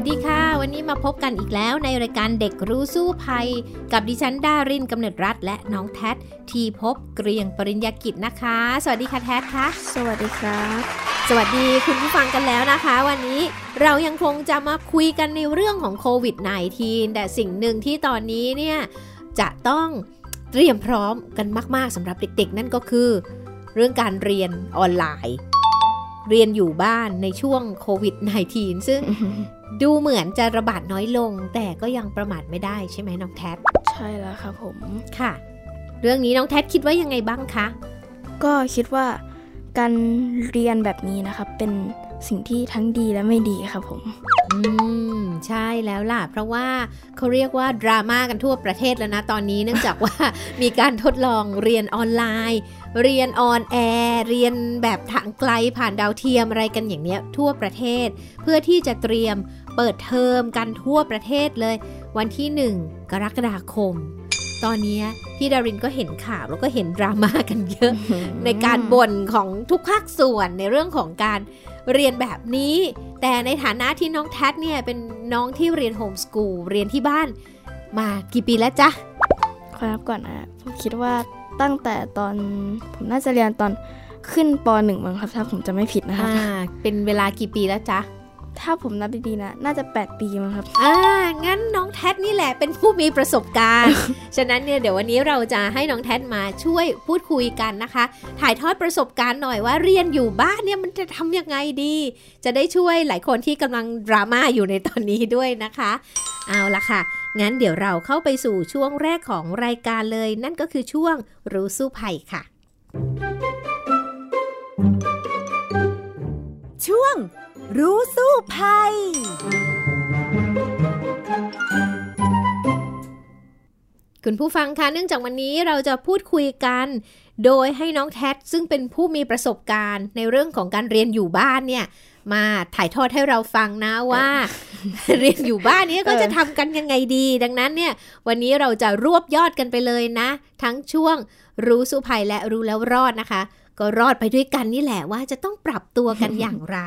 วัสดีค่ะ วันนี้มาพบกันอีกแล้วในรายการเด็กรู้สู้ภัย กับดิฉันดารินกำเนิดรัฐ และน้องแท็ทีพบเกรียงปริญญากิจนะคะ สวัสดีค่ะแท็ค่ะสวัสดีครับ สวัสดีคุณผู้ฟังกันแล้วนะคะ วันนี้เรายังคงจะมาคุยกันในเรื่องของโควิด -19 แต่สิ่งหนึ่งที่ตอนนี้เนี่ยจะต้องเตรียมพร้อมกันมาก ๆสำหรับเด็ก ๆ นั่นก็คือ เรื่องการเรียนออนไลน์เรียนอยู่บ้านในช่วงโควิด -19 ซึ่ง ดูเหมือนจะระบาดน้อยลง แต่ก็ยังประมาทไม่ได้ใช่ไหมน้องแท็ใช่แล้วครับผมค่ะ เรื่องนี้น้องแท็คิดว่ายังไงบ้างคะก็คิดว่าการเรียนแบบนี้นะครับเป็นสิ่งที่ทั้งดีและไม่ดีครับผม อืม ใช่แล้วล่ะ เพราะว่าเขาเรียกว่าดราม่ากันทั่วประเทศแล้วนะตอนนี้เนื่องจากว่ามีการทดลองเรียนออนไลน์ เรียน on air เรียนแบบทางไกลผ่านดาวเทียมอะไรกันอย่างเนี้ยทั่วประเทศ เพื่อที่จะเตรียม เปิดเทอมกันทั่วประเทศเลย วันที่ 1 กรกฎาคม ตอนนี้พี่ดารินก็เห็นข่าวแล้วก็เห็นดราม่ากันเยอะ ในการบ่นของทุกภาคส่วนในเรื่องของการเรียนแบบนี้ แต่ในฐานะที่น้องแท็เนี่ยเป็นน้องที่เรียน home school เรียนที่บ้าน มากี่ปีแล้วจ๊ะครับก่อนนะผมคิดว่าตั้งแต่ตอนผมน่าจะเรียนตอนขึ้นปหนึ่งมั้งครับถ้าผมจะไม่ผิดนะครับอ่าเป็นเวลากี่ปีแล้วจ๊ะ ถ้าผมนับดีๆนะ น่าจะ 8 ปีมั้งครับ อ่า งั้นน้องแท็นี่แหละเป็นผู้มีประสบการณ์ ฉะนั้นเนี่ยเดี๋ยววันนี้เราจะให้น้องแท็มาช่วยพูดคุยกันนะคะ ถ่ายทอดประสบการณ์หน่อยว่าเรียนอยู่บ้านเนี่ยมันจะทำยังไงดี จะได้ช่วยหลายคนที่กำลังดราม่าอยู่ในตอนนี้ด้วยนะคะ เอาละค่ะ งั้นเดี๋ยวเราเข้าไปสู่ช่วงแรกของรายการเลย นั่นก็คือช่วงรู้สู้ภัยค่ะ ช่วง รู้สู้ภัย คุณผู้ฟังคะเนื่องจากวันนี้เราจะพูดคุยกัน โดยให้น้องแท็ซึ่งเป็นผู้มีประสบการณ์ในเรื่องของการเรียนอยู่บ้านเนี่ยมาถ่ายทอดให้เราฟังนะว่า เรียนอยู่บ้านนี้ก็จะทำกันยังไงดี ดังนั้นเนี่ย วันนี้เราจะรวบยอดกันไปเลยนะ ทั้งช่วงรู้สู้ภัยและรู้แล้วรอดนะคะ ก็รอดไปด้วยกันนี่แหละว่าจะต้องปรับตัวกันอย่างไร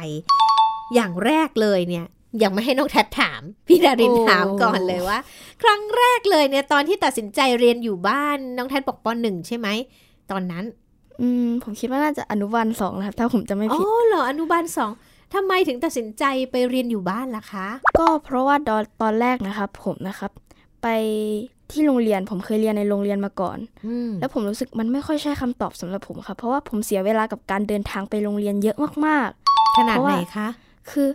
อย่างแรกเลยเนี่ยยังไม่ให้น้องแท็ถาม พี่ดารินโอ้ถามก่อนเลยว่า ครั้งแรกเลยเนี่ย ตอนที่ตัดสินใจเรียนอยู่บ้านน้องแท็บอกปหนึ่งใช่ไหมตอนนั้น อืมผมคิดว่าน่าจะอนุบาลสองนะครับถ้าผมจะไม่อ๋ผิดอเหรออนุบาลสองทำไมถึงตัดสินใจไปเรียนอยู่บ้านล่ะคะ ก็เพราะว่าตอนตอนแรกนะครับ ผมนะครับ ไปที่โรงเรียนผมเคยเรียนในโรงเรียนมาก่อนอืมแล้วผมรู้สึกมันไม่ค่อยใช่คำตอบสำหรับผมครับเพราะว่าผมเสียเวลากับการเดินทางไปโรงเรียนเยอะมากขนาดเพราะไหนว่าคะๆ คือ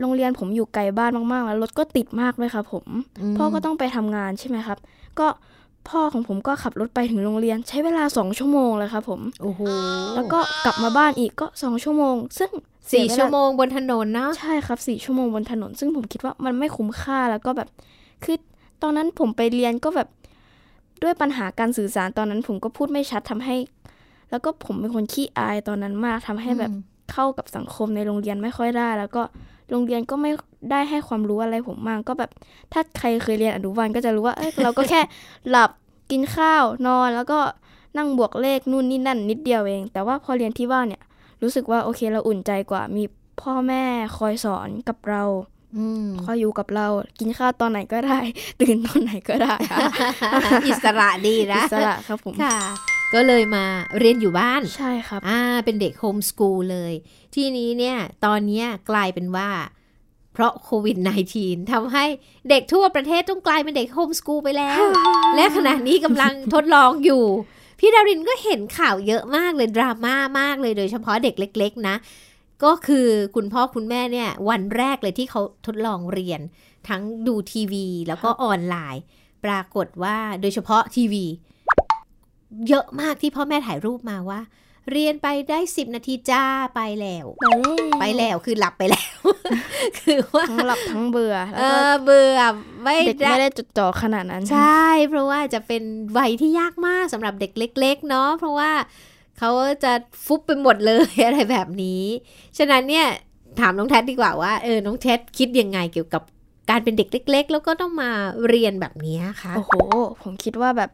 โรงเรียนผมอยู่ไกลบ้านมากๆ แล้วรถก็ติดมากด้วยครับผมมพ่อก็ต้องไปทำงานใช่ไหมครับ ก็พ่อของผมก็ขับรถไปถึงโรงเรียนใช้เวลาสองชั่วโมงเลยครับผมโอ้โหแล้วก็กลับมาบ้านอีกก็สองชั่วโมง ซึ่งเยสี่เวลาชั่วโมงบนถนนเนาะใช่ครับสี่ชั่วโมงบนถนน ซึ่งผมคิดว่ามันไม่คุ้มค่าแล้วก็แบบคือตอนนั้นผมไปเรียนก็แบบด้วยปัญหาการสื่อสารตอนนั้นผมก็พูดไม่ชัดทำให้ แล้วก็ผมเป็นคนขี้อายตอนนั้นมากทำให้แบบ เข้ากับสังคมในโรงเรียนไม่ค่อยได้ แล้วก็โรงเรียนก็ไม่ได้ให้ความรู้อะไรผมมากก็แบบถ้าใครเคยเรียนอนุบาลก็จะรู้ว่าเอ้ยเราก็แค่หลับกินข้าวนอน แล้วก็นั่งบวกเลขนู่นนี่นั่นนิดเดียวเอง แต่ว่าพอเรียนที่บ้านเนี่ย รู้สึกว่าโอเคเราอุ่นใจกว่า มีพ่อแม่คอยสอนกับเราอืมคอยอยู่กับเรากินข้าวตอนไหนก็ได้ ตื่นตอนไหนก็ได้อิสระดีนะอิสระครับผมค่ะ ก็เลยมาเรียนอยู่บ้าน ใช่ครับ อ่า เป็นเด็กโฮมสกูลเลย ทีนี้เนี่ย ตอนเนี้ยกลายเป็นว่า เพราะโควิด -19 ทำให้เด็กทั่วประเทศต้องกลายเป็นเด็กโฮมสกูลไปแล้ว และขณะนี้กำลังทดลองอยู่ พี่ดารินก็เห็นข่าวเยอะมากเลย ดราม่ามากเลยโดยเฉพาะเด็กเล็ก ๆ นะ ก็คือคุณพ่อคุณแม่เนี่ย วันแรกเลยที่เขาทดลองเรียน ทั้งดูทีวีแล้วก็ออนไลน์ ปรากฏว่าโดยเฉพาะทีวี เยอะมากที่พ่อแม่ถ่ายรูปมาว่า เรียนไปได้สิบนาทีจ้าไปแล้วไปแล้ว ไปแล้วคือหลับไปแล้ว คือว่าทั้งหลับทั้งเบื่อแล้วเอก็อเบื่อไม่เด็กได้ไม่ได้จดจ่อขนาดนั้น ใช่ เพราะว่าจะเป็นวัยที่ยากมากสำหรับเด็กเล็ก ๆ เนาะเพราะว่าเขาจะฟุบไปหมดเลยอะไรแบบนี้ ฉะนั้นเนี่ยถามน้องแท็ดีกว่าว่าเออน้องแท็คิดยังไงเกี่ยวกับการเป็นเด็กเล็ก ๆ แล้วก็ต้องมาเรียนแบบนี้คะโอ้โห ผมคิดว่าแบบ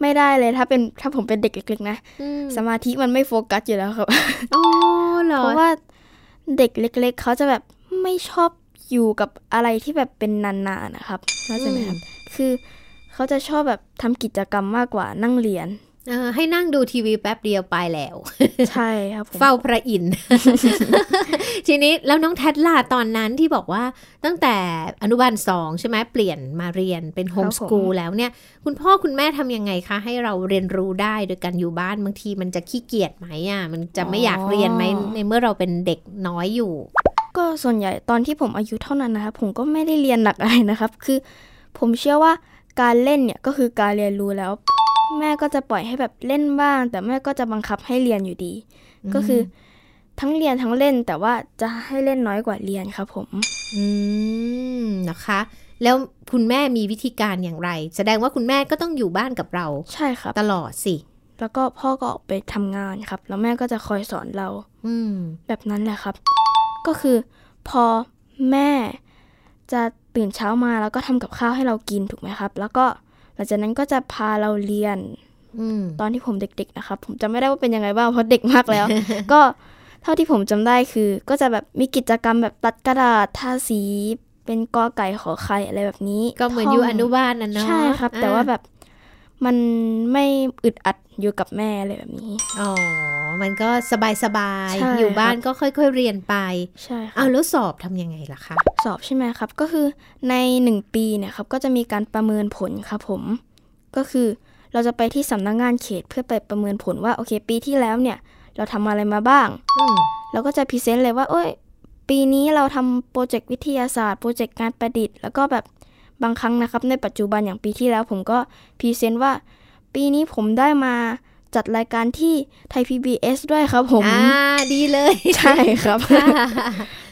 ไม่ได้เลยถ้าเป็นถ้าผมเป็นเด็กเล็กๆนะอืมสมาธิมันไม่โฟกัสอยู่แล้วครับอ๋อเหรอเพราะว่าเด็กเล็ก ๆเขาจะแบบไม่ชอบอยู่กับอะไรที่แบบเป็นนานๆนะครับเข้าใจไหมครับ คือเขาจะชอบแบบทำกิจกรรมมากกว่านั่งเรียน เออให้นั่งดูทีวีแป๊บเดียวไปแล้ว ใช่ครับผมเฝ้าพระอินทร์ทีนี้แล้วน้องแท็ดล่ะตอนนั้นที่บอกว่าตั้งแต่อนุบาลสองใช่ไหมเปลี่ยนมาเรียนเป็นโฮมสกูลแล้วเนี่ย คุณพ่อคุณแม่ทำยังไงคะ ให้เราเรียนรู้ได้โดยการอยู่บ้านบางทีมันจะขี้เกียจไหมอะมันจะไม่อยากเรียนไหมในเมื่อเราเป็นเด็กน้อยอยู่ ก็ส่วนใหญ่ตอนที่ผมอายุเท่านั้นนะครับผมก็ไม่ได้เรียนหนักอะไรนะครับ คือ ผมเชื่อว่าการเล่นเนี่ยก็คือการเรียนรู้แล้ว แม่ก็จะปล่อยให้แบบเล่นบ้าง แต่แม่ก็จะบังคับให้เรียนอยู่ดี ก็คือทั้งเรียนทั้งเล่นแต่ว่าจะให้เล่นน้อยกว่าเรียนครับผม อืมนะคะ แล้วคุณแม่มีวิธีการอย่างไร แสดงว่าคุณแม่ก็ต้องอยู่บ้านกับเรา ใช่ครับ ตลอดสิ แล้วก็พ่อก็ออกไปทำงานครับ แล้วแม่ก็จะคอยสอนเรา อืม แบบนั้นแหละครับ ก็คือ พอแม่จะตื่นเช้ามาแล้วก็ทำกับข้าวให้เรากินถูกไหมครับ แล้วก็ห ลังจากนั้นก็จะพาเราเรียนอืมตอนที่ผมเด็ก ๆ นะครับ ผมจำไม่ได้ว่าเป็นยังไงบ้างเพราะเด็กมากแล้ว ก็เท่าที่ผมจำได้คือ ก็จะแบบมีกิจกรรมแบบตัดกระดาษทาสี เป็นกอไก่ขอไข่อะไรแบบนี้ ก็เหมือนท่งอยู่อนุบาลนะเนาะใช่ครับ แต่อ่ว่าแบบมันไม่อึดอัดอยู่กับแม่อะไรแบบนี้อ๋อ มันก็สบายสบายใช่อยู่บ้านก็ค่อยๆเรียนไป ใช่ครัเอาบแล้วสอบทำยังไงล่ะคะ สอบใช่ไหมครับ ก็คือในหนึ่งปีเนี่ยครับ ก็จะมีการประเมินผลครับผม ก็คือเราจะไปที่สำนักงานเขตเพื่อไปประเมินผลว่าโอเค ปีที่แล้วเนี่ย เราทำอะไรมาบ้างอืมเราก็จะ present เลยว่าเอ้ยปีนี้เราทำ project วิทยาศาสตร์ project การประดิษฐ์แล้วก็แบบบางครั้งนะครับ ในปัจจุบันอย่างปีที่แล้ว ผมก็ present ว่า ปีนี้ผมได้มา จัดรายการที่ไทย PBS ด้วยครับผม อ่า ดีเลย ใช่ครับ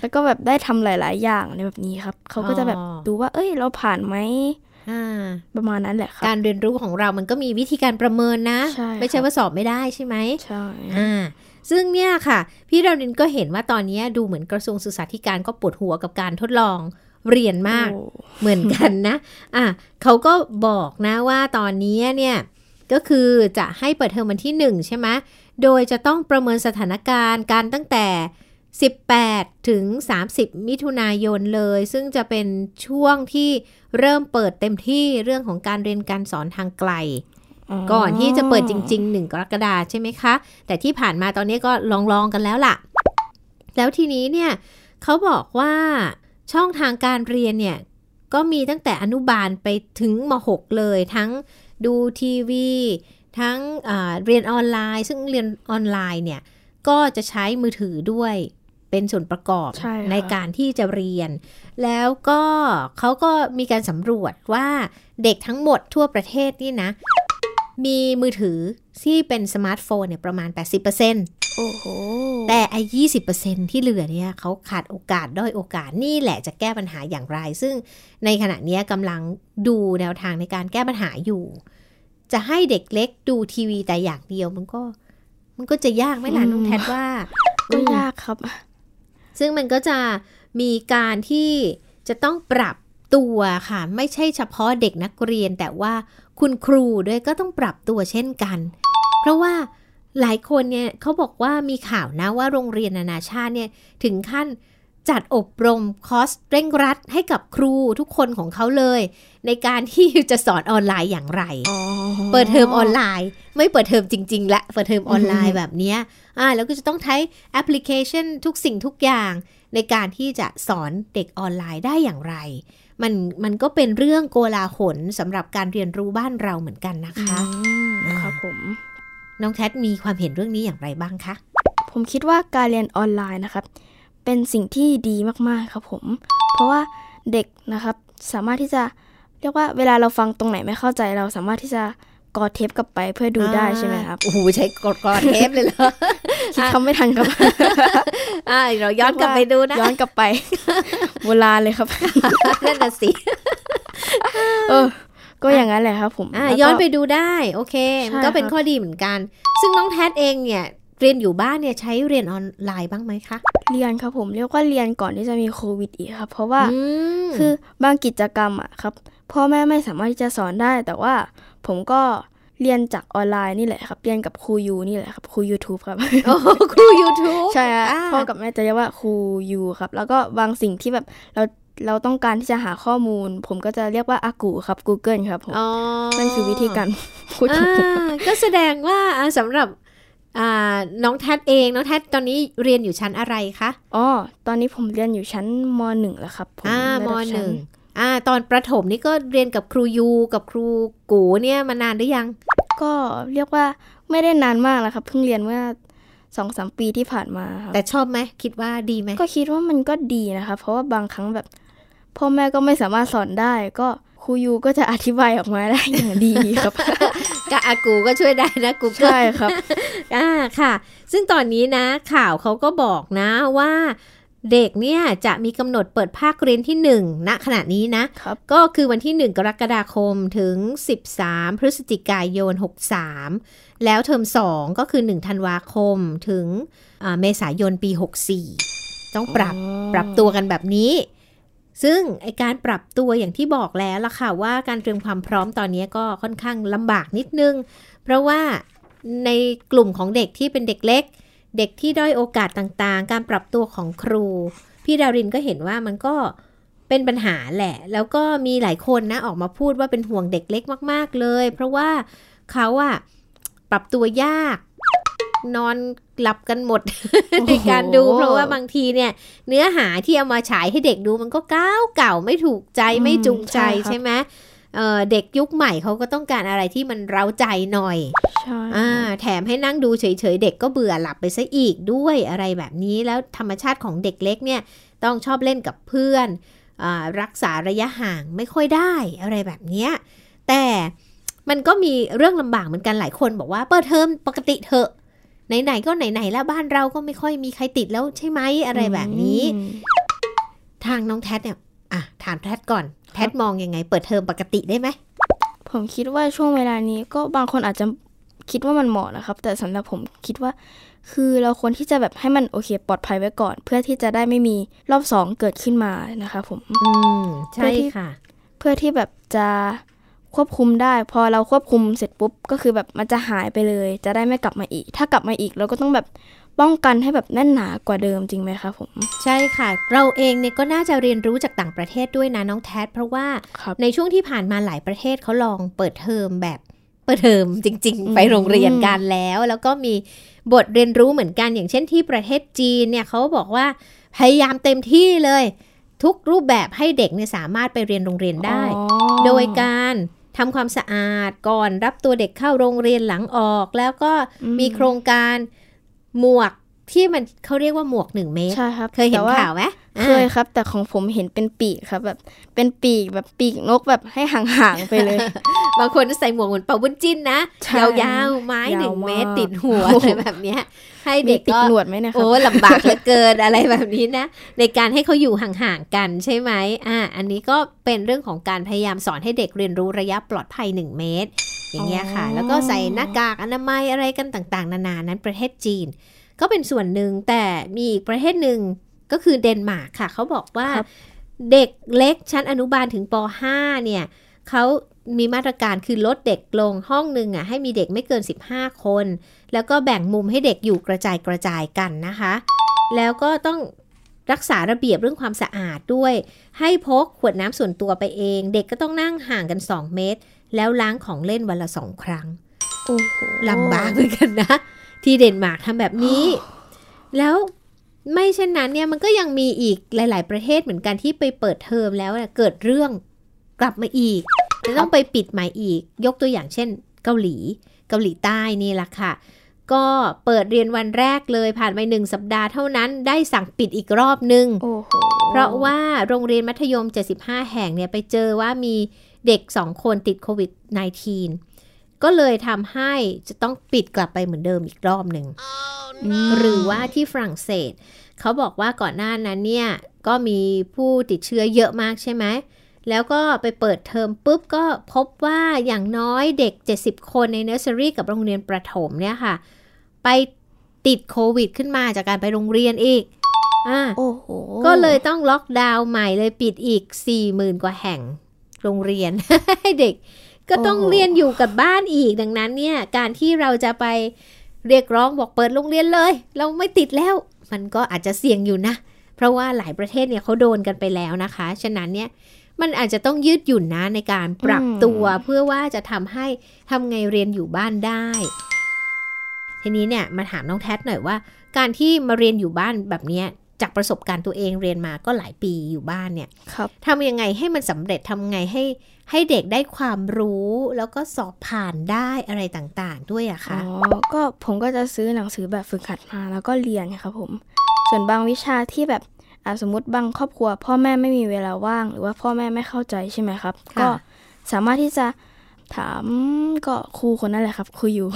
แล้วก็แบบได้ทำหลาย ๆ อย่างในแบบนี้ครับ เขาก็จะแบบอ๋อดูว่า เอ้ย เราผ่านไหมอ่าประมาณนั้นแหละครับ การเรียนรู้ของเรามันก็มีวิธีการประเมินนะใช่ไม่ใช่ครับว่าสอบไม่ได้ใช่ไหมใช่อ่าซึ่งเนี่ยค่ะ พี่ดาวดินก็เห็นว่าตอนนี้ดูเหมือนกระทรวงศึกษาธิการก็ปวดหัวกับการทดลองเรียนมากโอ้เหมือนกันนะ อะเขาก็บอกนะว่าตอนนี้เนี่ย ก็คือจะให้เปิดเทอมวันที่ 1 ใช่ไหมโดยจะต้องประเมินสถานการณ์การตั้งแต่ 18 ถึง 30 มิถุนายนเลย ซึ่งจะเป็นช่วงที่เริ่มเปิดเต็มที่เรื่องของการเรียนการสอนทางไกล ก่อนที่จะเปิดจริง ๆ 1 กรกฎาใช่ไหมคะ แต่ที่ผ่านมาตอนนี้ก็ลอง ๆ กันแล้วล่ะ แล้วทีนี้เนี่ยเขาบอกว่าช่องทางการเรียนเนี่ยก็มีตั้งแต่อนุบาลไปถึงม .6 เลยทั้ง ดูทีวี ทั้งอ่าเรียนออนไลน์ ซึ่งเรียนออนไลน์เนี่ย ก็จะใช้มือถือด้วยเป็นส่วนประกอบใช่ค่ะในการที่จะเรียน แล้วก็เขาก็มีการสำรวจว่าเด็กทั้งหมดทั่วประเทศนี่นะ มีมือถือที่เป็นสมาร์ทโฟนเนี่ยประมาณ 80% โอ้โห แต่ไอ้ยี่สิบที่เหลือเนี่ยเขาขาดโอกาสด้อยโอกาสนี่แหละจะแก้ปัญหาอย่างไร ซึ่งในขณะเนี้ยกำลังดูแนวทางในการแก้ปัญหาอยู่ จะให้เด็กเล็กดูทีวีแต่อย่างเดียวมันก็ มันก็จะยากไหมล่ะอืมน้องแทดว่า ก็ยากครับ ซึ่งมันก็จะมีการที่จะต้องปรับตัวค่ะ ไม่ใช่เฉพาะเด็กนักเรียน แต่ว่าคุณครูด้วยก็ต้องปรับตัวเช่นกัน เพราะว่า หลายคนเนี่ยเขาบอกว่ามีข่าวนะว่าโรงเรียนนานาชาติเนี่ยถึงขั้นจัดอบรมคอร์สเร่งรัดให้กับครูทุกคนของเขาเลย ในการที่จะสอนออนไลน์อย่างไร เปิดเทอมออนไลน์ ไม่เปิดเทอมจริง ๆ ละเปิดเทอมออนไลน์แบบเนี้ยอ่าแล้วก็จะต้องใช้แอปพลิเคชันทุกสิ่งทุกอย่าง ในการที่จะสอนเด็กออนไลน์ได้อย่างไร มันมันก็เป็นเรื่องโกลาหลสำหรับการเรียนรู้บ้านเราเหมือนกันนะคะอืมครับผม น้องแทดมีความเห็นเรื่องนี้อย่างไรบ้างคะ ผมคิดว่าการเรียนออนไลน์นะครับ เป็นสิ่งที่ดีมากๆครับผม เพราะว่าเด็กนะครับสามารถที่จะเรียกว่าเวลาเราฟังตรงไหนไม่เข้าใจเราสามารถที่จะกอเทปกลับไปเพื่อดูได้ใช่ไหมครับ โอ้โหใช้กดกอเทปเลยเหรอคิดเขาไม่ทันครับอ่าเราย้อนกลับไปดูนะ ย้อนกลับไปโบราณเลยครับ นั่นน่ะสิ เออ ก็อย่างนั้นแหละครับผมอ่าแล้วก็ย้อนไปดูได้โอเคใช่มันก็เป็นครับข้อดีเหมือนกัน ซึ่งน้องแทดเองเนี่ยเรียนอยู่บ้านเนี่ยใช้เรียนออนไลน์บ้างไหมคะ เรียนครับผมเรียกว่าเรียนก่อนที่จะมีโควิดอีกครับ เพราะว่าอืมคือบางกิจกรรมอะครับพ่อแม่ไม่สามารถที่จะสอนได้ แต่ว่าผมก็เรียนจากออนไลน์นี่แหละครับ เรียนกับครูยูนี่แหละครับครู YouTube ครับโอ้โหครู YouTube ใช่ฮะอ่าพ่อกับแม่จะเรียกว่าครูยูครับ แล้วก็บางสิ่งที่แบบเรา เราต้องการที่จะหาข้อมูล ผมก็จะเรียกว่าอากูครับ Google ครับผมอ๋อนั่นคือวิธีการพูดอ่ถูกาก็แสดงว่าอ่าสำหรับอ่าน้องแทดเองน้องแทดตอนนี้เรียนอยู่ชั้นอะไรคะอ๋อตอนนี้ผมเรียนอยู่ชั้นมหนึ่งแล้วครับผมอ่ามระดับหชั้นึ่งอ่าตอนประถมนี่ก็เรียนกับครูยูกับครูกูเนี่ยมานานหรือยัง ก็เรียกว่าไม่ได้นานมากแล้วครับ เพิ่งเรียนเมื่อสองสามปีที่ผ่านมาครับแต่ชอบไหมคิดว่าดีไหมก็คิดว่ามันก็ดีนะคะเพราะว่าบางครั้งแบบ พ่อแม่ก็ไม่สามารถสอนได้ ก็ครูยูก็จะอธิบายออกมาได้อย่างดีครับกับอากูก็ช่วยได้นะกูเกิใช่ครับอ่าค่ะ ซึ่งตอนนี้นะข่าวเขาก็บอกนะว่าเด็กเนี่ยจะมีกำหนดเปิดภาคเรียนที่1ณขณะนี้นะครับก็คือวันที่ 1 กรกฎาคมถึง 13 พฤศจิกายน 63 แล้วเทอม 2 ก็คือ 1 ธันวาคมถึงอ่าเมษายนปี 64 ต้องปรับอ๋อปรับตัวกันแบบนี้ ซึ่งไอการปรับตัวอย่างที่บอกแล้วล่ะค่ะว่าการเตรียมความพร้อมตอนนี้ก็ค่อนข้างลำบากนิดนึง เพราะว่าในกลุ่มของเด็กที่เป็นเด็กเล็ก เด็กที่ด้อยโอกาสต่างๆ การปรับตัวของครู พี่ดารินก็เห็นว่ามันก็เป็นปัญหาแหละ แล้วก็มีหลายคนนะออกมาพูดว่าเป็นห่วงเด็กเล็กมาก ๆเลย เพราะว่าเขาอะปรับตัวยาก นอนหลับกันหมด ในการดู เพราะว่าบางทีเนี่ย เนื้อหาที่เอามาฉายให้เด็กดูมันก็ก้าวเก่าไม่ถูกใจไม่จูงใจใช่ครับใช่ไหมเอ่อเด็กยุคใหม่เขาก็ต้องการอะไรที่มันเร้าใจหน่อยใช่อ่าแถมให้นั่งดูเฉยๆ เด็กก็เบื่อหลับไปซะอีกด้วยอะไรแบบนี้แล้วธรรมชาติของเด็กเล็กเนี่ยต้องชอบเล่นกับเพื่อนอารักษาระยะห่างไม่ค่อยได้อะไรแบบเนี้ยแต่มันก็มีเรื่องลำบากเหมือนกันหลายคนบอกว่าเปิดเทอมปกติเถอะ ไหนๆก็ไหนๆแล้วบ้านเราก็ไม่ค่อยมีใครติดแล้วใช่ไหมอะไรแบบนี้อืมทางน้องแทดเนี่ยอะถามแทดก่อน แทดมองยังไง เปิดเทอมปกติได้ไหมผมคิดว่าช่วงเวลานี้ก็บางคนอาจจะคิดว่ามันเหมาะนะครับ แต่สำหรับผมคิดว่า คือเราควรที่จะแบบให้มันโอเค ปลอดภัยไว้ก่อน เพื่อที่จะได้ไม่มีรอบสองเกิดขึ้นมานะคะ ผม อืมใช่เพื่อที่ค่ะ เพื่อที่แบบจะ ควบคุมได้ พอเราควบคุมเสร็จปุ๊บก็คือแบบมันจะหายไปเลย จะได้ไม่กลับมาอีก ถ้ากลับมาอีกเราก็ต้องแบบป้องกันให้แบบแน่นหนากว่าเดิมจริงไหมคะผม ใช่ค่ะ เราเองเนี่ยก็น่าจะเรียนรู้จากต่างประเทศด้วยนะน้องแทดเพราะว่าครับในช่วงที่ผ่านมาหลายประเทศเขาลองเปิดเทอมแบบเปิดเทอมจริงอืๆมไปโรงเรียนกันแล้ว แล้วก็มีบทเรียนรู้เหมือนกัน อย่างเช่นที่ประเทศจีนเนี่ยเขาบอกว่าพยายามเต็มที่เลย ทุกรูปแบบให้เด็กเนี่ยสามารถไปเรียนโรงเรียนได้อ๋อโดยการ ทำความสะอาดก่อนรับตัวเด็กเข้าโรงเรียนหลังออก แล้วก็อืมมีโครงการหมวกที่มันเขาเรียกว่าหมวกหนึ่งเมตรใช่ครับเคยเห็นแต่ว่าข่าวไหม เคยครับ แต่ของผมเห็นเป็นปีกครับ แบบเป็นปีกแบบปีกนกแบบให้ห่างๆไปเลย บางคนใส่หมวกเหมือนเป่าบุญจิ้นนะใช่ยาวๆไม้หนึ่งยาวมากเมตรติดหัวโอ้อะโหไรแบบเนี้ย ให้มีเด็กติดก็หนวดไหมเนะครับโอ้ลำบากเหลือเกินอะไรแบบนี้นะ ในการให้เขาอยู่ห่างๆกันใช่ไหมอ่าอันนี้ก็เป็นเรื่องของการพยายามสอนให้เด็กเรียนรู้ระยะปลอดภัย 1 เมตร อย่างเงี้ยค่ะอ๋อแล้วก็ใส่หน้ากากอนามัยอะไรกันต่างๆ นานานั้นประเทศจีน ก็เป็นส่วนหนึ่งแต่มีอีกประเทศหนึ่ง ก็คือเดนมาร์กค่ะ เขาบอกว่าครับเด็กเล็กชั้นอนุบาลถึงป .5 เนี่ยเขามีมาตรการคือลดเด็กลงห้องหนึ่งอะให้มีเด็กไม่เกิน 15 คน แล้วก็แบ่งมุมให้เด็กอยู่กระจายกระจายกันนะคะ แล้วก็ต้องรักษาระเบียบเรื่องความสะอาดด้วย ให้พกขวดน้ำส่วนตัวไปเอง เด็กก็ต้องนั่งห่างกัน 2 เมตร แล้วล้างของเล่นวันละสองครั้งโอ้โหลำบากเหมือนกันนะ ที่เดนมาร์กทำแบบนี้ แล้ว ไม่เช่นนั้นเนี่ยมันก็ยังมีอีกหลาย ๆ ประเทศเหมือนกันที่ไปเปิดเทอมแล้วเนี่ยเกิดเรื่องกลับมาอีกจะต้องไปปิดใหม่อีก ยกตัวอย่างเช่น เกาหลี เกาหลีใต้นี่แหละค่ะ ก็เปิดเรียนวันแรกเลยผ่านไปหนึ่งสัปดาห์เท่านั้นได้สั่งปิดอีกรอบนึงโอ้โหเพราะว่าโรงเรียนมัธยม 75 แห่งเนี่ยไปเจอว่ามีเด็ก 2 คนติดโควิด -19 ก็เลยทำให้จะต้องปิดกลับไปเหมือนเดิมอีกรอบหนึ่งหรือว่าที่ฝรั่งเศส เขาบอกว่าก่อนหน้านั้นเนี่ย ก็มีผู้ติดเชื้อเยอะมากใช่ไหม แล้วก็ไปเปิดเทอมปุ๊บก็พบว่าอย่างน้อยเด็ก 70 คนในเนอร์เซอรี่กับโรงเรียนประถมเนี่ยค่ะ ไปติดโควิดขึ้นมาจากการไปโรงเรียนอีกอ่าโอ้โห ก็เลยต้องล็อกดาวน์ใหม่เลยปิดอีก 40,000 กว่าแห่งโรงเรียนให้เด็ก ก็ต้องเรียนอยู่กับบ้านอีกดังนั้นเนี่ย การที่เราจะไปเรียกร้องบอกเปิดโรงเรียนเลย เราไม่ติดแล้ว มันก็อาจจะเสี่ยงอยู่นะ เพราะว่าหลายประเทศเนี่ยเขาโดนกันไปแล้วนะคะ ฉะนั้นเนี่ยมันอาจจะต้องยืดหยุ่นนะในการปรับตัวเพื่อว่าจะทำให้ทำไงเรียนอยู่บ้านได้ ทีนี้เนี่ยมาถามน้องแท็หน่อยว่า การที่มาเรียนอยู่บ้านแบบเนี้ย จากประสบการณ์ตัวเองเรียนมาก็หลายปีอยู่บ้านเนี่ยครับทำยังไงให้มันสำเร็จทำไงให้ให้เด็กได้ความรู้แล้วก็สอบผ่านได้อะไรต่างๆ ด้วยอะอ๋คะอก็ผมก็จะซื้อหนังสือแบบฝึกหัดมาแล้วก็เรียนครับผม ส่วนบางวิชาที่แบบอะสมมติบางครอบครัว พ่อแม่ไม่มีเวลาว่าง หรือว่าพ่อแม่ไม่เข้าใจใช่ไหมครับ ก็สามารถที่จะถามก็ครูคนนั้นแหละครับครูอยู่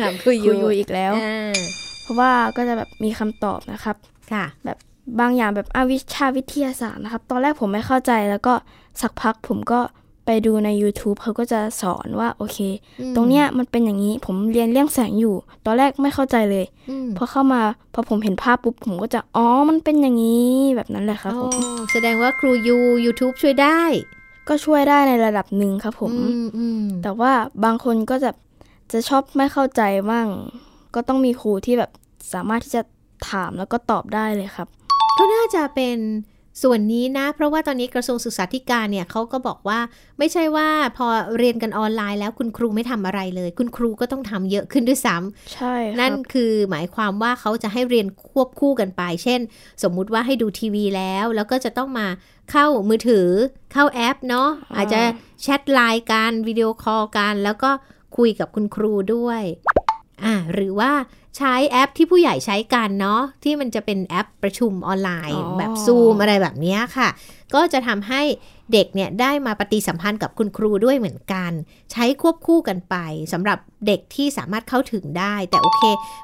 ถามคุยคอรูยู่อยู่อีกแล้วอ่าเพราะว่าก็จะแบบมีคำตอบนะครับ ค่ะ แบบบางอย่างแบบอาวิชาวิทยาศาสตร์นะครับ ตอนแรกผมไม่เข้าใจแล้วก็สักพักผมก็ไปดูใน YouTube เขาก็จะสอนว่าโอเค ตรงเนี้ยมันเป็นอย่างนี้ผมเรียนเรื่องแสงอยู่ ตอนแรกไม่เข้าใจเลยอืมพอเข้ามาพอผมเห็นภาพปุ๊บผมก็จะอ๋อมันเป็นอย่างนี้แบบนั้นแหละครับผมอ๋อแสดงว่าครูยู YouTube ช่วยได้ ก็ช่วยได้ในระดับหนึ่งครับผมอืมอืมแต่ว่าบางคนก็จะจะชอบไม่เข้าใจมั่งก็ต้องมีครูที่แบบสามารถที่จะ ถามแล้วก็ตอบได้เลยครับ ก็น่าจะเป็นส่วนนี้นะ เพราะว่าตอนนี้กระทรวงศึกษาธิการเนี่ยเขาก็บอกว่าไม่ใช่ว่าพอเรียนกันออนไลน์แล้วคุณครูไม่ทำอะไรเลย คุณครูก็ต้องทำเยอะขึ้นด้วยซ้ำใช่คนั่นรับคือหมายความว่าเขาจะให้เรียนควบคู่กันไป เช่น สมมุติว่าให้ดูทีวีแล้ว แล้วก็จะต้องมาเข้ามือถือเข้าแอปเนาะอ่าอาจจะแชทไลน์กันวิดีโอคอลกัน แล้วก็คุยกับคุณครูด้วยอ่าหรือว่า ใช้แอปที่ผู้ใหญ่ใช้กันเนาะที่มันจะเป็นแอปประชุมออนไลน์ แบบซูมอะไรแบบเนี้ยค่ะ ก็จะทำให้เด็กเนี่ยได้มาปฏิสัมพันธ์กับคุณครูด้วยเหมือนกัน ใช้ควบคู่กันไปสำหรับเด็กที่สามารถเข้าถึงได้ แต่โอเค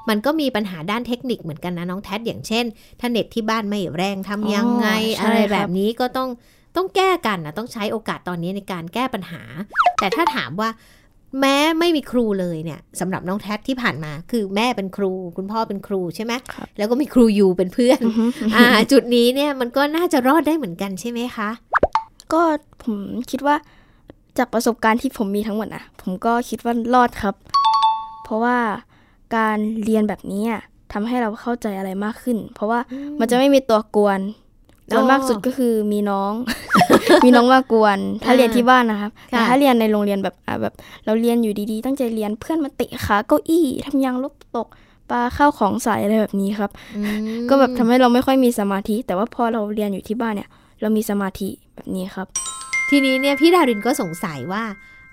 มันก็มีปัญหาด้านเทคนิคเหมือนกันนะน้องแท็อย่างเช่น ถ้าเน็ตที่บ้านไม่แรงทำยังไงอ๋อใช่อะไรครับแบบนี้ก็ต้องต้องแก้กันนะต้องใช้โอกาสตอนนี้ในการแก้ปัญหา แต่ถ้าถามว่า แม้ไม่มีครูเลยเนี่ยสำหรับน้องแท็ที่ผ่านมา คือแม่เป็นครู คุณพ่อเป็นครูใช่ไหมครับแล้วก็มีครูอยู่เป็นเพื่อนอือฮึอ่าจุดนี้เนี่ยมันก็น่าจะรอดได้เหมือนกันใช่ไหมคะ ก็ผมคิดว่าจากประสบการณ์ที่ผมมีทั้งหมดนะผมก็คิดว่ารอดครับ เพราะว่าการเรียนแบบนี้อะทำให้เราเข้าใจอะไรมากขึ้น เพราะว่ามันจะไม่มีตัวกวนส่วนมากสุดก็คือมีน้อง มีน้องมากวน ถ้าอ่าเรียนที่บ้านนะครับแต่ค่ะถ้าเรียนในโรงเรียนแบบอะแบบ เราเรียนอยู่ดีๆ ตั้งใจเรียนเพื่อนมาเตะขาเก้าอี้ทำยางลบตกปาข้าวของใส่อะไรแบบนี้ครับอืมก็แบบทำให้เราไม่ค่อยมีสมาธิ แต่ว่าพอเราเรียนอยู่ที่บ้านเนี่ย เรามีสมาธิแบบนี้ครับ ทีนี้เนี่ยพี่ดารินก็สงสัยว่า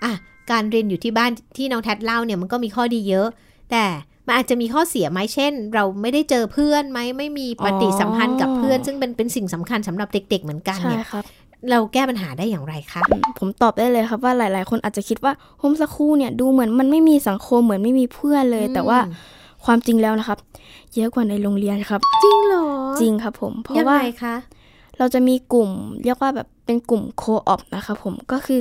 อะการเรียนอยู่ที่บ้านที่น้องแท็เล่าเนี่ยมันก็มีข้อดีเยอะ แต่มันอาจจะมีข้อเสียไหมเช่น เราไม่ได้เจอเพื่อนไหมไม่มีปฏิสัมพันธ์กับเพื่อน ซึ่งเป็นเป็นสิ่งสำคัญสำหรับเด็ก ๆ เหมือนกันใช่เนี่ยครับ เราแก้ปัญหาได้อย่างไรคะอืมผมตอบได้เลยครับว่าหลาย ๆ คนอาจจะคิดว่าโฮมสคูลเนี่ยดูเหมือนมันไม่มีสังคมเหมือนไม่มีเพื่อนเลย แต่ว่าความจริงแล้วนะครับ เยอะกว่าในโรงเรียนครับ จริงเหรอ จริงครับผม เพราะยังว่าไงคะเราจะมีกลุ่ม เรียกว่าแบบเป็นกลุ่มโคออปนะครับผมก็คือ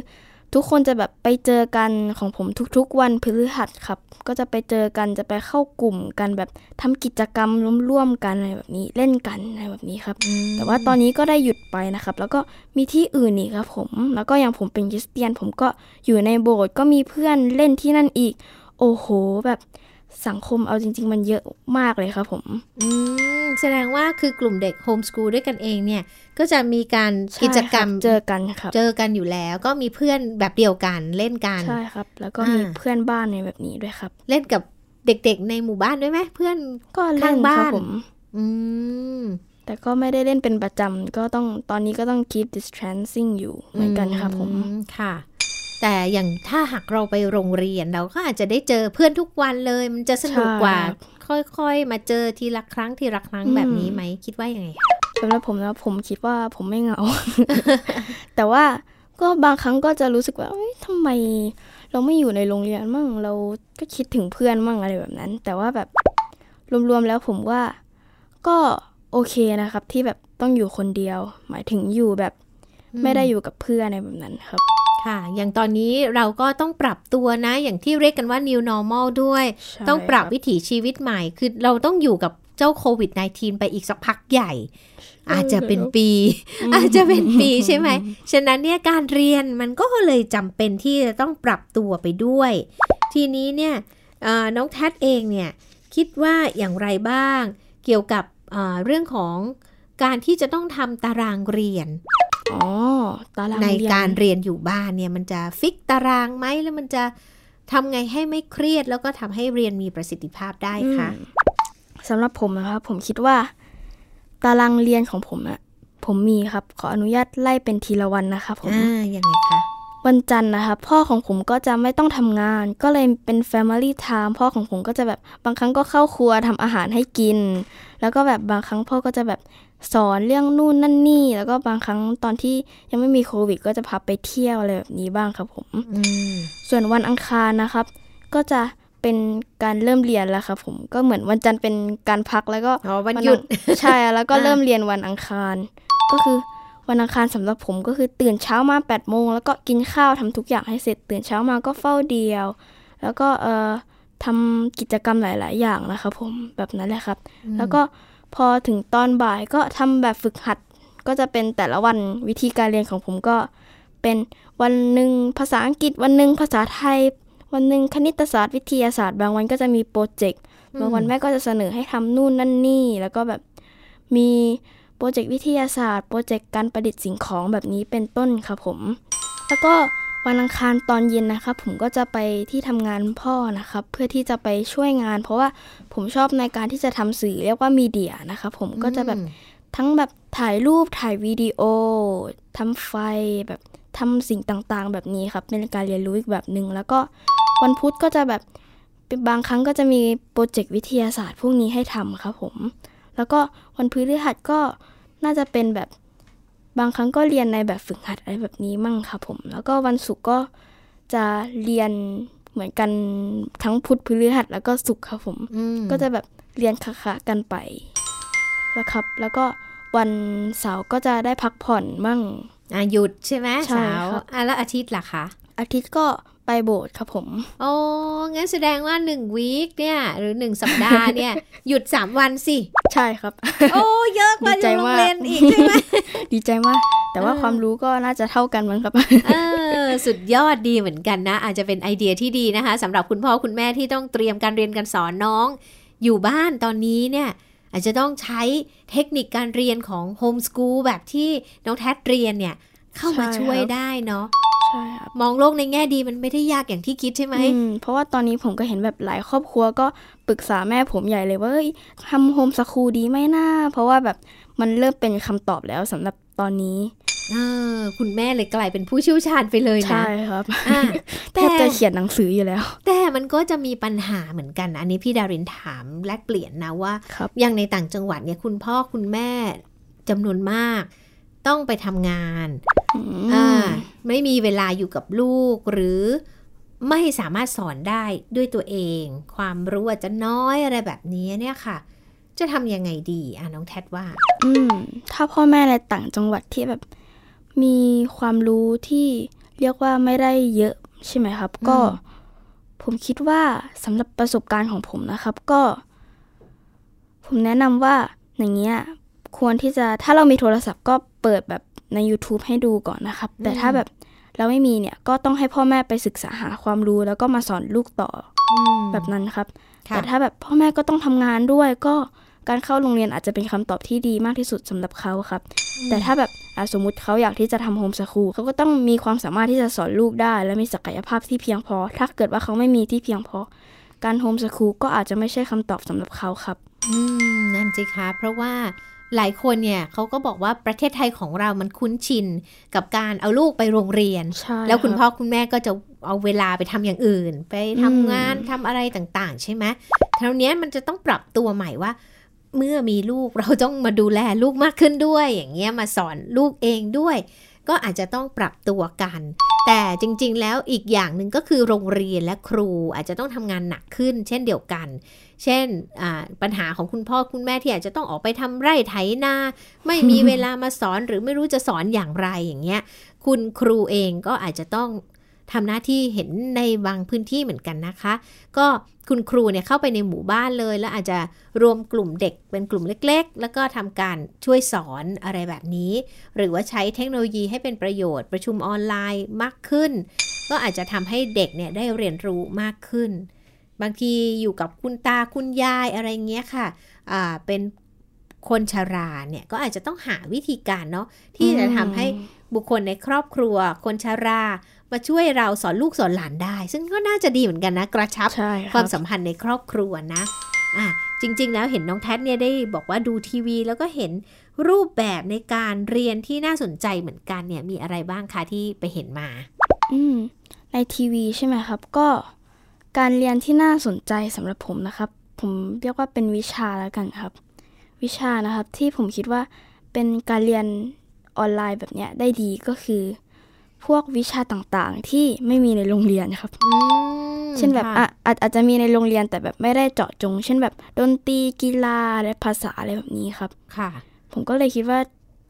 ทุกคนจะแบบไปเจอกันของผมทุกๆ วันพฤหัสครับ ก็จะไปเจอกันจะไปเข้ากลุ่มกันแบบทำกิจกรรมร่วมๆกันอะไรแบบนี้เล่นกันอะไรแบบนี้ครับ แต่ว่าตอนนี้ก็ได้หยุดไปนะครับ แล้วก็มีที่อื่นอีกครับผม แล้วก็อย่างผมเป็นคริสเตียน ผมก็อยู่ในโบสถ์ก็มีเพื่อนเล่นที่นั่นอีก โอ้โหแบบ สังคมเอาจริง ๆ มันเยอะมากเลยครับผม อืมแสดงว่าคือกลุ่มเด็กโฮมส o ูลด้วยกันเองเนี่ย ก็จะมีการใช่กิจกรรมคบเจอกันครับ เจอกันอยู่แล้วก็มีเพื่อนแบบเดียวกันเล่นกัน ใช่ครับ แล้วก็อ่ามีมีเพื่อนบ้านในแบบนี้ด้วยครับ เล่นกับเด็กๆในหมู่บ้านด้วยไหมเพื่อนก็เล่นข้างบ้านครับผมอืมแต่ก็ไม่ได้เล่นเป็นประจำก็ต้องตอนนี้ก็ต้อง keep distancing อยู่เหมือนกันครับผมอืค่ะ แต่อย่างถ้าหากเราไปโรงเรียนเราก็อาจจะได้เจอเพื่อนทุกวันเลย มันจะสนุกกว่าใช่ครับค่อยๆ มาเจอทีละครั้งทีละครั้งอืมแบบนี้ไหมคิดว่ายังไงสำหรับผมแล้วผมคิดว่าผมไม่เหงา แต่ว่าก็บางครั้งก็จะรู้สึกว่าเอ้ยทำไมเราไม่อยู่ในโรงเรียนมั่งเราก็คิดถึงเพื่อนมั่งอะไรแบบนั้น แต่ว่าแบบรวมๆแล้วผมว่าก็โอเคนะครับที่แบบต้องอยู่คนเดียว หมายถึงอยู่แบบไม่ได้อยู่กับเพื่อนอะไรแบบนั้นครับ ค่ะ อย่างตอนนี้เราก็ต้องปรับตัวนะ อย่างที่เรียกกันว่า new normal ด้วยใช่ต้องปรับครับวิถีชีวิตใหม่ คือเราต้องอยู่กับเจ้าโควิด -19 ไปอีกสักพักใหญ่ อาจจะเป็นปี อาจจะเป็นปีใช่ไหม ฉะนั้นเนี่ยการเรียนมันก็เลยจำเป็นที่จะต้องปรับตัวไปด้วย ทีนี้เนี่ยเอ่อน้องแทดเองเนี่ยคิดว่าอย่างไรบ้าง เกี่ยวกับเอ่อเรื่องของการที่จะต้องทำตารางเรียนอ๋อตาราง ในเรียนการเรียนอยู่บ้านเนี่ยมันจะฟิกตารางไหมแล้วมันจะทำไงให้ไม่เครียด แล้วก็ทำให้เรียนมีประสิทธิภาพได้คะอืมสำหรับผมนะครับผมคิดว่า ตารางเรียนของผมอะผมมีครับ ขออนุญาตไล่เป็นทีละวันนะครับผมอ่ายังไงคะ วันจันทร์นะครับพ่อของผมก็จะไม่ต้องทำงาน ก็เลยเป็น Family Time พ่อของผมก็จะแบบบางครั้งก็เข้าครัวทำอาหารให้กิน แล้วก็แบบบางครั้งพ่อก็จะแบบสอนเรื่องนู่นนั่นนี่ แล้วก็บางครั้งตอนที่ยังไม่มีโควิด ก็จะพาไปเที่ยวอะไรแบบนี้บ้างครับผมอืมส่วนวันอังคารนะครับ ก็จะเป็นการเริ่มเรียนแล้วครับผมก็เหมือนวันจันทร์เป็นการพักแล้วก็อ๋อวันหยุดอังใช่แล้วก็อ่าเริ่มเรียนวันอังคาร ก็คือ วันอังคารสำหรับผมก็คือตื่นเช้ามา8ปดโมงแล้วก็กินข้าวทำทุกอย่างให้เสร็จ ตื่นเช้ามาก็เฝ้าเดียว แล้วก็เอ่อทำกิจกรรมหลาย ๆ อย่างนะครับผมแบบนั้นแหละครับ แล้วก็พอถึงตอนบ่ายก็ทำแบบฝึกหัด ก็จะเป็นแต่ละวันวิธีการเรียนของผมก็เป็นวันหนึ่งภาษาอังกฤษวันหนึ่งภาษาไทย วันหนึ่งคณิตศาสตร์วิทยาศาสตร์ บางวันก็จะมีโปรเจกต์บางวันแม่ก็จะเสนอให้ทำนู่นนั่นนี่ แล้วก็แบบมี โปรเจกต์วิทยาศาสตร์ โปรเจกต์การประดิษฐ์สิ่งของแบบนี้เป็นต้นครับผม แล้วก็วันอังคารตอนเย็นนะครับ ผมก็จะไปที่ทำงานพ่อนะครับ เพื่อที่จะไปช่วยงาน เพราะว่าผมชอบในการที่จะทำสื่อเรียกว่ามีเดียนะครับผมก็จะแบบทั้งแบบถ่ายรูปถ่ายวิดีโอทำไฟแบบทำสิ่งต่างๆ แบบนี้ครับเป็นการเรียนรู้อีกแบบหนึ่งแล้วก็วันพุธก็จะแบบเป็นบางครั้งก็จะมีโปรเจกต์วิทยาศาสตร์พวกนี้ให้ทำครับผม แล้วก็วันพฤหัสก็น่าจะเป็นแบบบางครั้งก็เรียนในแบบฝึกหัดอะไรแบบนี้มั่งครับผม แล้วก็วันศุกร์ก็จะเรียนเหมือนกันทั้งพุธพฤหัสแล้วก็ศุกร์ครับผมอืมก็จะแบบเรียนคะๆกันไปนะครับ แล้วก็วันเสาร์ก็จะได้พักผ่อนมั่งอะหยุดใช่ไหมใช่เสาร์ครับอะแล้วอาทิตย์ล่ะคะ อาทิตย์ก็ ไปโบสถ์ครับผมโอ้งั้นแสดงว่าหนึ่งวีคเนี่ย หรือหนึ่งสัปดาห์เนี่ย หยุดสามวันสิ ใช่ครับ โอ้เยอะกว่าดีใจโรงมากเรียนอีกใช่ไหมดีใจมาก แต่ว่าเออความรู้ก็น่าจะเท่ากันมั้งครับเออสุดยอดดีเหมือนกันนะ อาจจะเป็นไอเดียที่ดีนะคะสำหรับคุณพ่อคุณแม่ที่ต้องเตรียมการเรียนการสอนน้อง อยู่บ้านตอนนี้เนี่ยอาจจะต้องใช้เทคนิคการเรียนของโฮมส o ูลแบบที่น้องแทดเรียนเนี่ย เข้ามาใช่ช่วยครับได้เนาะ ใช่ครับมองโลกในแง่ดีมันไม่ได้ยากอย่างที่คิดใช่ไหมอืมเพราะว่าตอนนี้ผมก็เห็นแบบหลายครอบครัวก็ปรึกษาแม่ผมใหญ่เลยว่าเอ้ยทำโฮมสคูลดีไหมน่าเพราะว่าแบบมันเริ่มเป็นคำตอบแล้วสำหรับตอนนี้เออคุณแม่เลยกลายเป็นผู้เชี่ยวชาญไปเลยนะ ใช่ครับอะแทแต่บจะเขียนหนังสืออยู่แล้ว แต่มันก็จะมีปัญหาเหมือนกันนะอันนี้พี่ดารินถามแลกเปลี่ยนนะว่าครับอย่างในต่างจังหวัดเนี่ยคุณพ่อคุณแม่จำนวนมาก ต้องไปทำงานอืมอ่าไม่มีเวลาอยู่กับลูกหรือไม่สามารถสอนได้ด้วยตัวเอง ความรู้อาจจะน้อยอะไรแบบนี้เนี่ยค่ะ จะทำยังไงดีอะน้องแทดว่า อืม ถ้าพ่อแม่ในต่างจังหวัดที่แบบ มีความรู้ที่เรียกว่าไม่ได้เยอะใช่ไหมครับ ก็อืมผมคิดว่าสำหรับประสบการณ์ของผมนะครับ ก็ ผมแนะนำว่าอย่างเงี้ย ควรที่จะถ้าเรามีโทรศัพท์ก็เปิดแบบใน YouTube ให้ดูก่อนนะครับ แต่ถ้าแบบเราไม่มีเนี่ยก็ต้องให้พ่อแม่ไปศึกษาหาความรู้ แล้วก็มาสอนลูกต่ออืมแบบนั้นครับค่ะแต่ถ้าแบบพ่อแม่ก็ต้องทำงานด้วยก็การเข้าโรงเรียนอาจจะเป็นคำตอบที่ดีมากที่สุดสำหรับเขาครับ แต่ถ้าแบบอะสมมุติเขาอยากที่จะทำโฮมสคูลเขาก็ต้องมีความสามารถที่จะสอนลูกได้ และมีศักยภาพที่เพียงพอ ถ้าเกิดว่าเขาไม่มีที่เพียงพอ การโฮมสคูลก็อาจจะไม่ใช่คำตอบสำหรับเขาครับ อืมนั่นสิคะเพราะว่า หลายคนเนี่ยเขาก็บอกว่าประเทศไทยของเรามันคุ้นชินกับการเอาลูกไปโรงเรียนใช่แล้วคุณรับพ่อคุณแม่ก็จะเอาเวลาไปทำอย่างอื่น ไปทำอืมงานทำอะไรต่างๆ ใช่ไหมทีนี้มันจะต้องปรับตัวใหม่ว่า เมื่อมีลูกเราต้องมาดูแลลูกมากขึ้นด้วย อย่างเงี้ยมาสอนลูกเองด้วย ก็อาจจะต้องปรับตัวกัน แต่จริง ๆ แล้วอีกอย่างหนึ่งก็คือโรงเรียนและครูอาจจะต้องทำงานหนักขึ้น เช่นเดียวกัน เช่นปัญหาของคุณพ่อคุณแม่ที่อาจจะต้องออกไปทำไร่ไถนา ไม่มีเวลามาสอนหรือไม่รู้จะสอนอย่างไรอย่างเงี้ย คุณครูเองก็อาจจะต้องทำหน้าที่เห็นในบางพื้นที่เหมือนกันนะคะ ก็คุณครูเนี่ยเข้าไปในหมู่บ้านเลย แล้วอาจจะรวมกลุ่มเด็กเป็นกลุ่มเล็ก ๆ แล้วก็ทำการช่วยสอนอะไรแบบนี้ หรือว่าใช้เทคโนโลยีให้เป็นประโยชน์ ประชุมออนไลน์มากขึ้น ก็อาจจะทำให้เด็กเนี่ยได้เรียนรู้มากขึ้น บางทีอยู่กับคุณตาคุณยายอะไรเงี้ยค่ะอ่าเป็นคนชาราเนี่ยก็อาจจะต้องหาวิธีการเนาะที่จะทำให้บุคคลในครอบครัว คนชารา มาช่วยเราสอนลูกสอนหลานได้ ซึ่งก็น่าจะดีเหมือนกันนะ กระชับความสัมพันธ์ในครอบครัวนะอะจริง ๆ แล้วเห็นน้องแท็เนี่ยได้บอกว่าดูทีวี แล้วก็เห็นรูปแบบในการเรียนที่น่าสนใจเหมือนกันเนี่ยมีอะไรบ้างคะที่ไปเห็นมา อืมในทีวีใช่ไหมครับ ก็ การเรียนที่น่าสนใจสำหรับผมนะครับ ผมเรียกว่าเป็นวิชาแล้วกันครับ วิชานะครับที่ผมคิดว่าเป็นการเรียนออนไลน์แบบเนี้ยได้ดีก็คือ พวกวิชาต่างๆที่ไม่มีในโรงเรียนครับ เช่นแบบอาอาจจะมีในโรงเรียนแต่แบบไม่ได้เจาะจง เช่นแบบดนตรีกีฬาและภาษาอะไรแบบนี้ครับ ค่ะ ผมก็เลยคิดว่า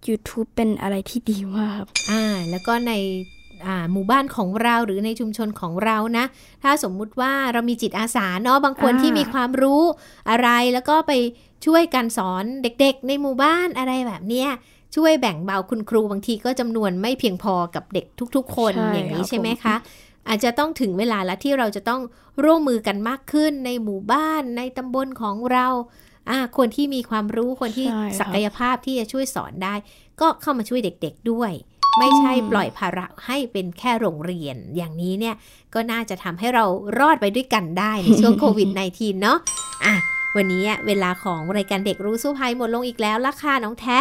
YouTube เป็นอะไรที่ดีมากครับ อ่า แล้วก็ใน หมู่บ้านของเราหรือในชุมชนของเรานะ ถ้าสมมุติว่าเรามีจิตอาสาเนาะบางคนที่มีความรู้อะไรแล้วก็ไปช่วยกันสอนเด็กๆ ในหมู่บ้านอะไรแบบเนี้ยช่วยแบ่งเบาคุณครูบางทีก็จำนวนไม่เพียงพอกับเด็กทุกๆ คนอย่างนี้ใช่ไหมคะ อาจจะต้องถึงเวลาแล้วที่เราจะต้องร่วมมือกันมากขึ้นในหมู่บ้านในตำบลของเราอ่าคนที่มีความรู้คนที่ศักยภาพที่จะช่วยสอนได้ ก็เข้ามาช่วยเด็ก ๆด้วย ไม่ใช่ปล่อยภาระให้เป็นแค่โรงเรียน อย่างนี้เนี่ยก็น่าจะทำให้เรารอดไปด้วยกันได้ในช่วงโควิด -19 เนาะอะวันนี้เวลาของรายการเด็กรู้สู้ภัยหมดลงอีกแล้วล่ะค่ะน้องแท็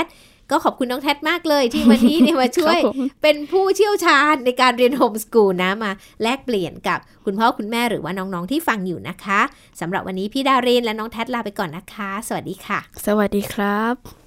ก็ขอบคุณน้องแท็มากเลยที่วันนี้เนี่ยมาช่วยเป็นผู้เชี่ยวชาญในการเรียนโฮมสกูลนะมาแลกเปลี่ยนกับคุณพ่อคุณแม่หรือว่าน้องๆที่ฟังอยู่นะคะสำหรับวันนี้พี่ดารินและน้องแท็ลาไปก่อนนะคะ สวัสดีค่ะ สวัสดีครับ